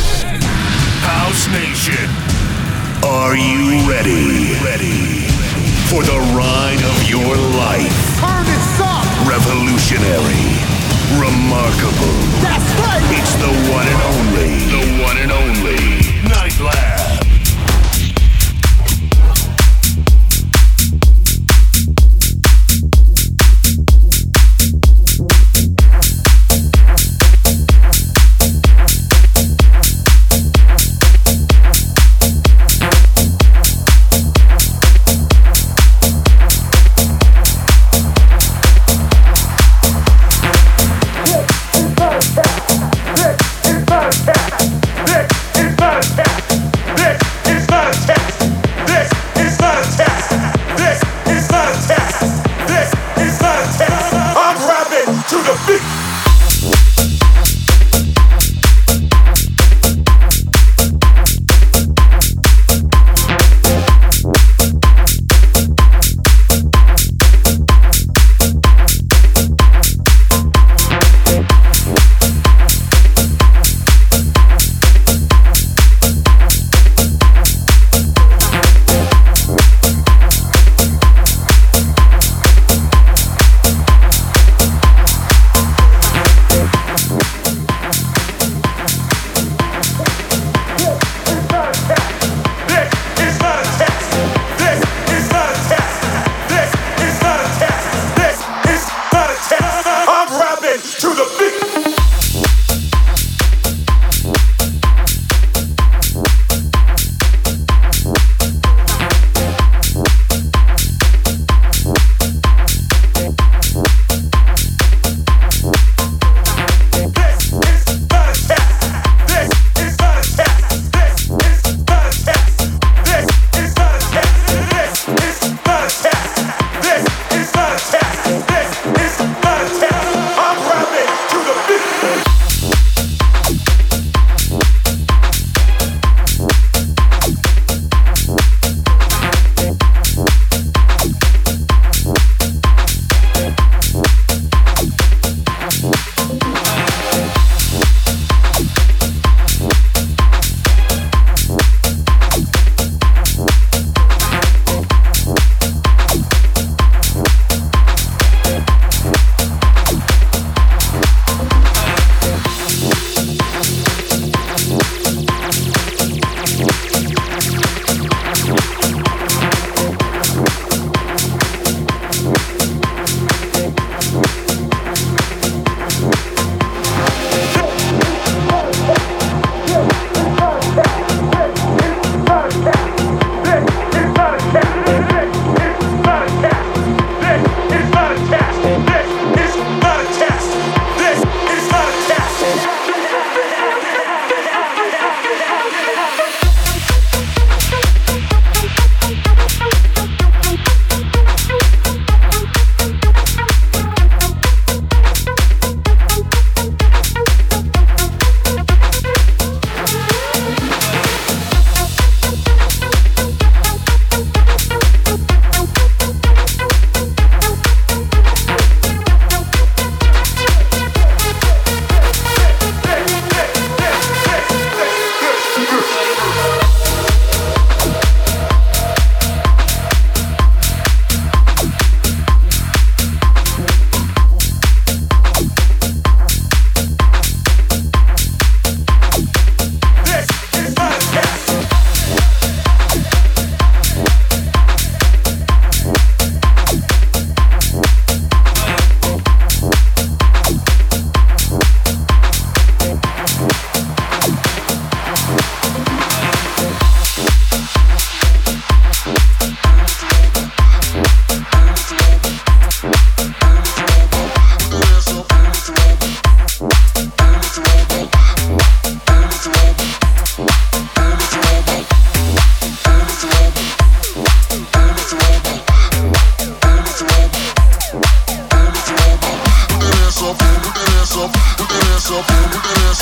House Nation, are you ready? Ready for the ride of your life? Turn this up! Revolutionary, remarkable. That's right. It's the one and only, the one and only Night Lab.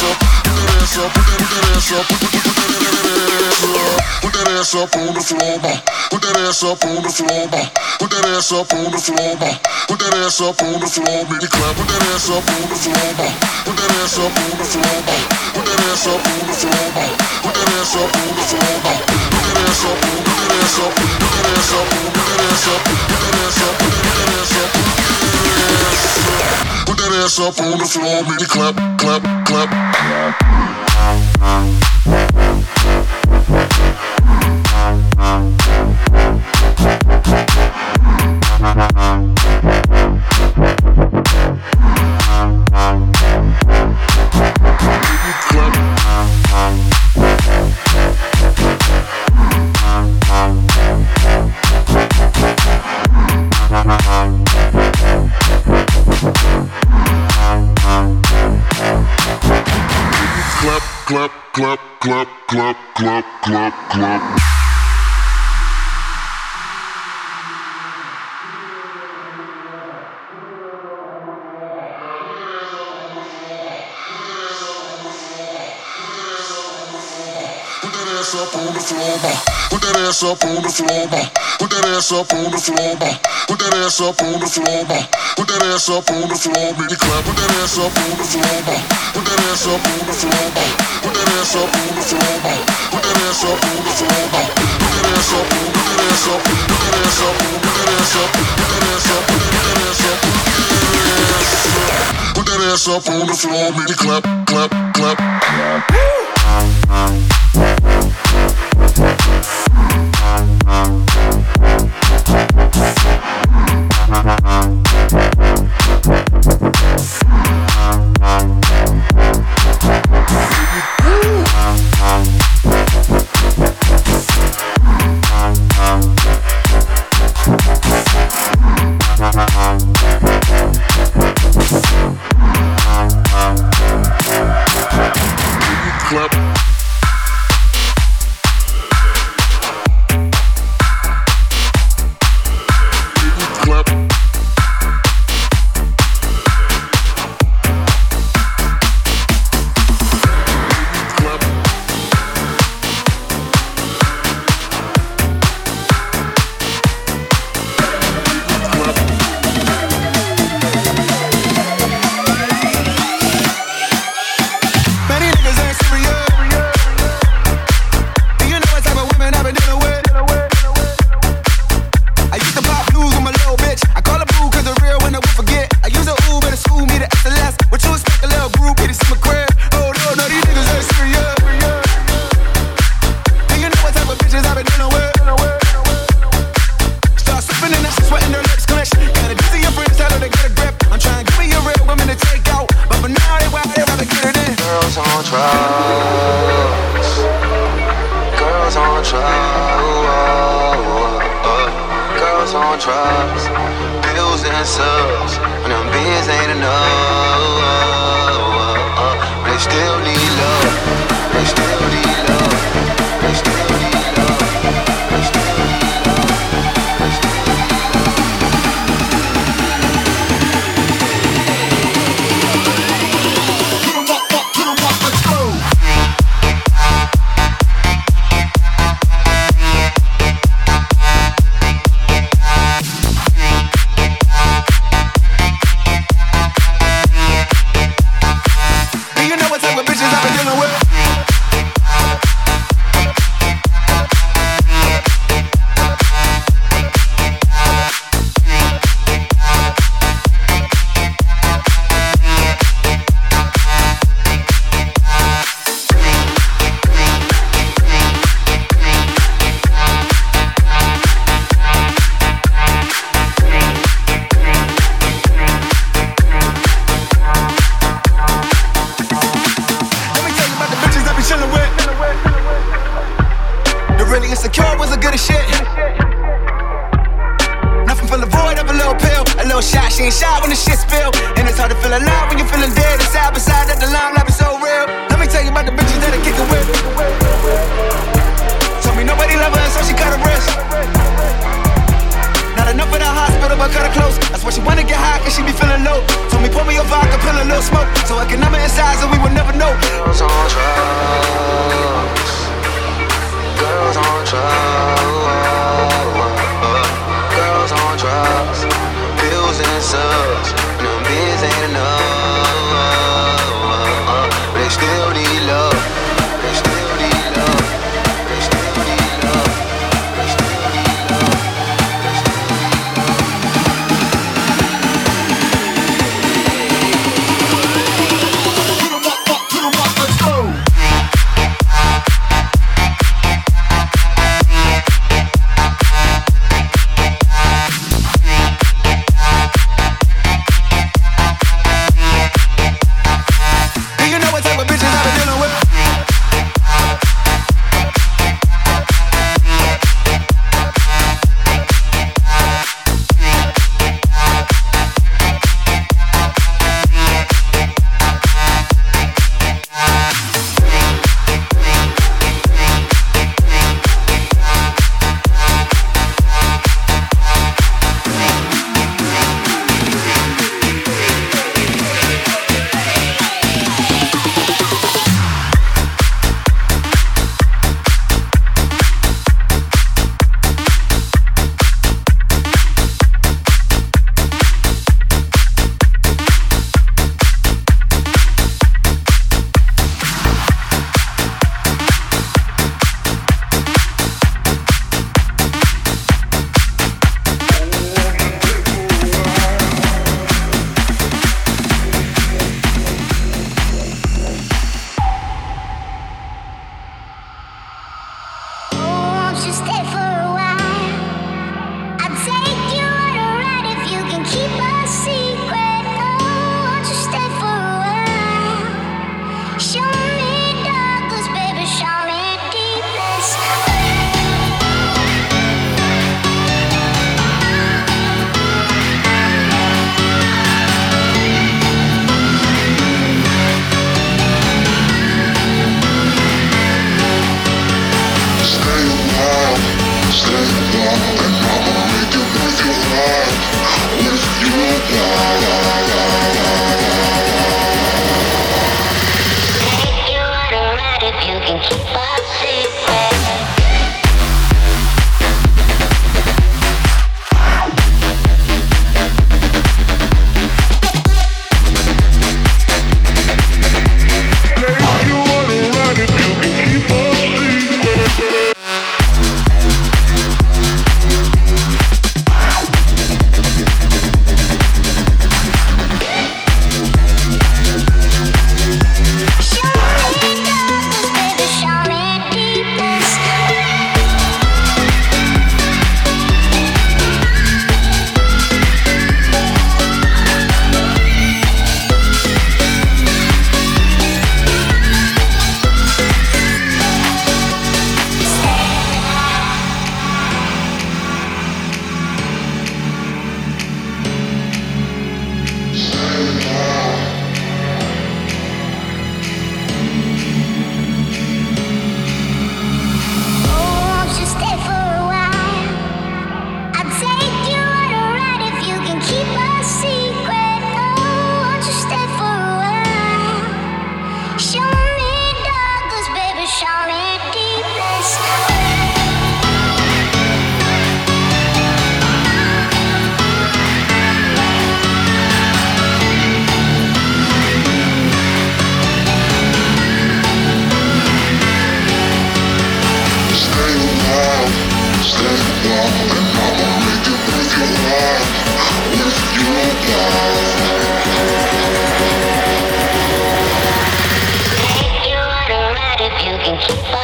Yeah. Up on the floor, make it clap, clap, clap. Ass up on the floor, put that ass up on the floor, put that ass up on the floor, put that ass up on the floor, make it clap, put that ass up on the floor, put that ass up on the floor, put that ass up on the floor, put that ass up on the floor, put that ass up, put that ass up, put that ass up, put that ass up, put that ass up, put that ass up, put that ass up make it clap, clap, clap. Uh-huh. body insecure was a good as shit. Nothing from the void of a little pill. A little shot, she ain't shy when the shit spill. And it's hard to feel alive when you're feeling dead. And side by side that the limelight is so real. Let me tell you about the bitches that I kick it with. Told me nobody love her, so she cut her wrist. Not enough in the hospital, but cut her close. That's why she wanna get high, cause she be feeling low. Told me pour me a vodka, pill a little smoke. So I can number inside, so we will never know. I was on drugs drugs, no means ain't enough. Bye.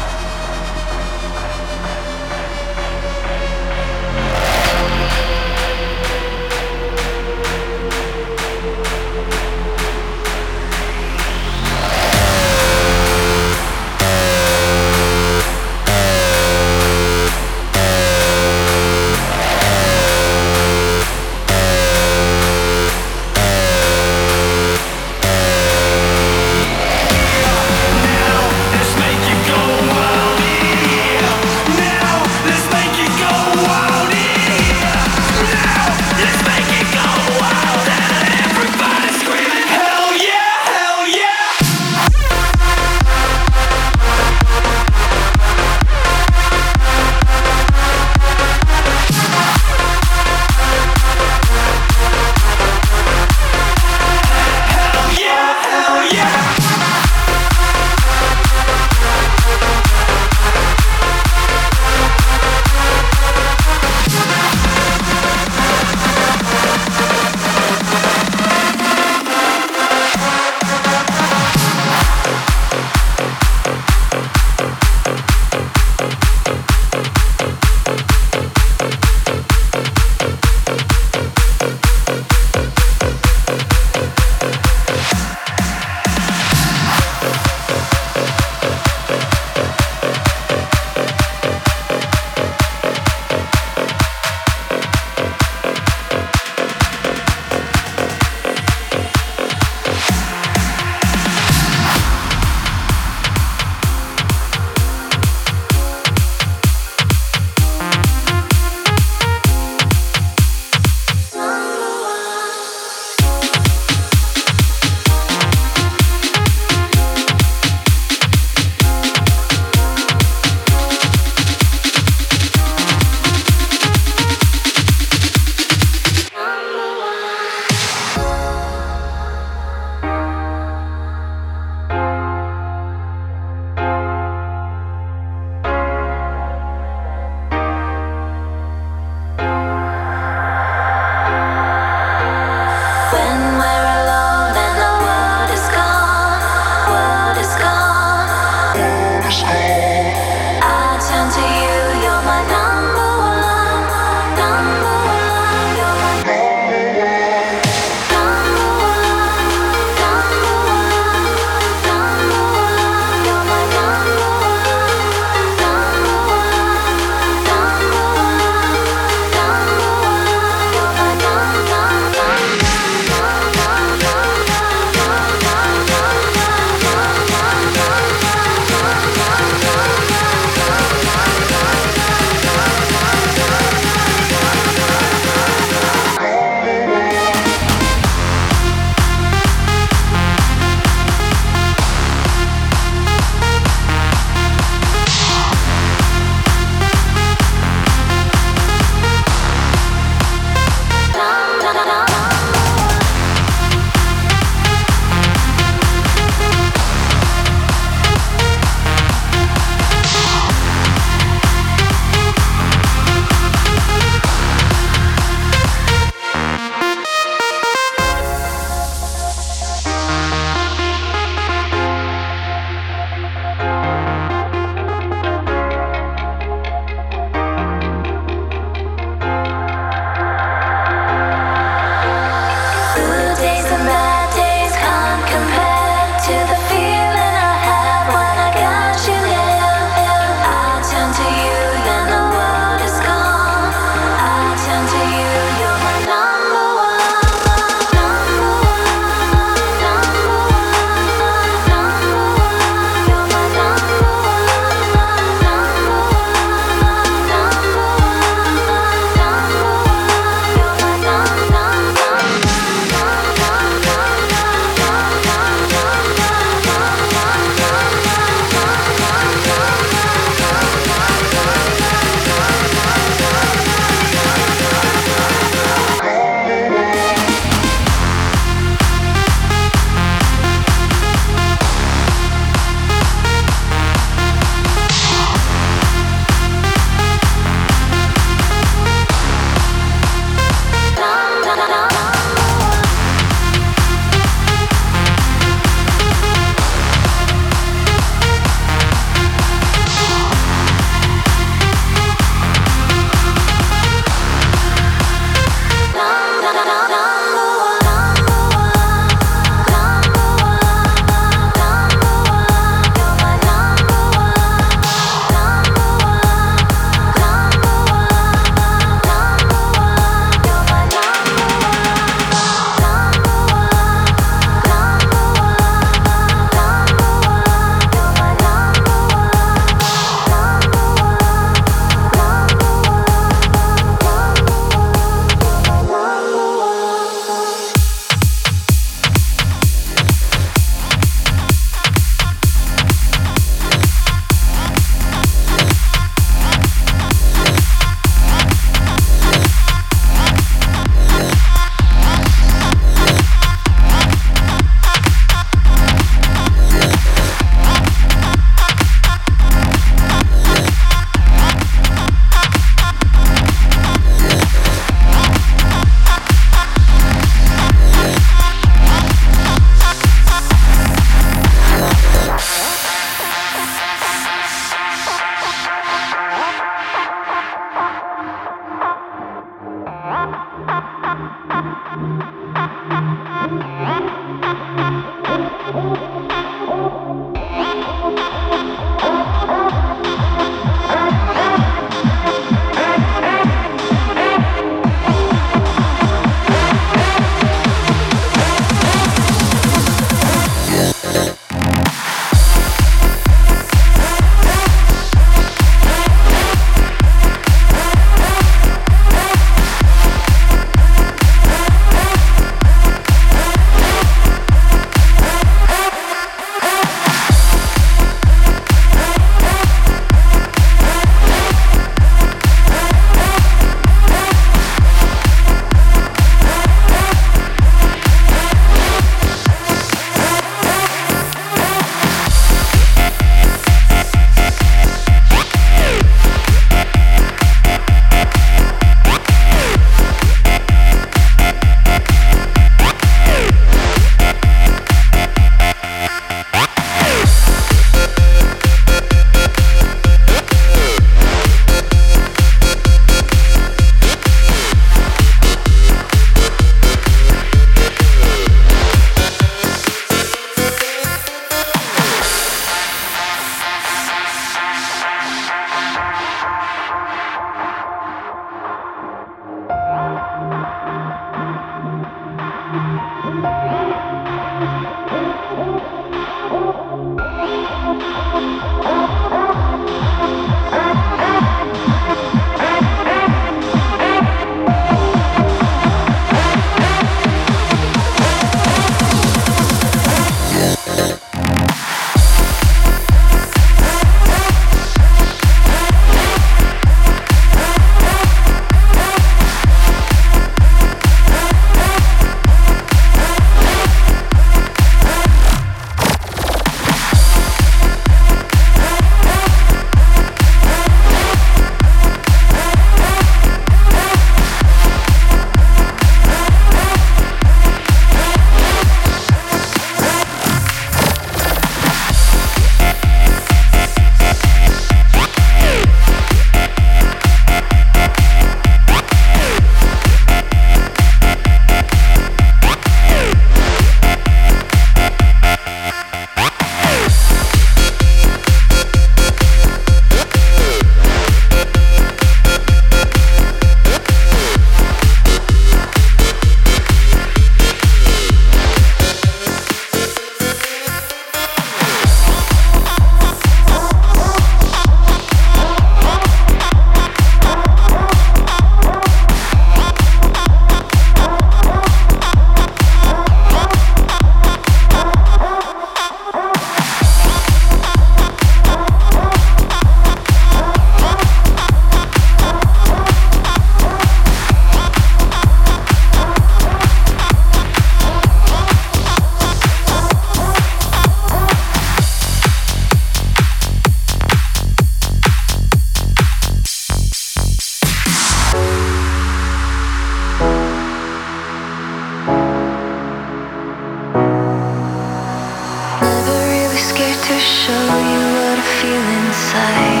Baby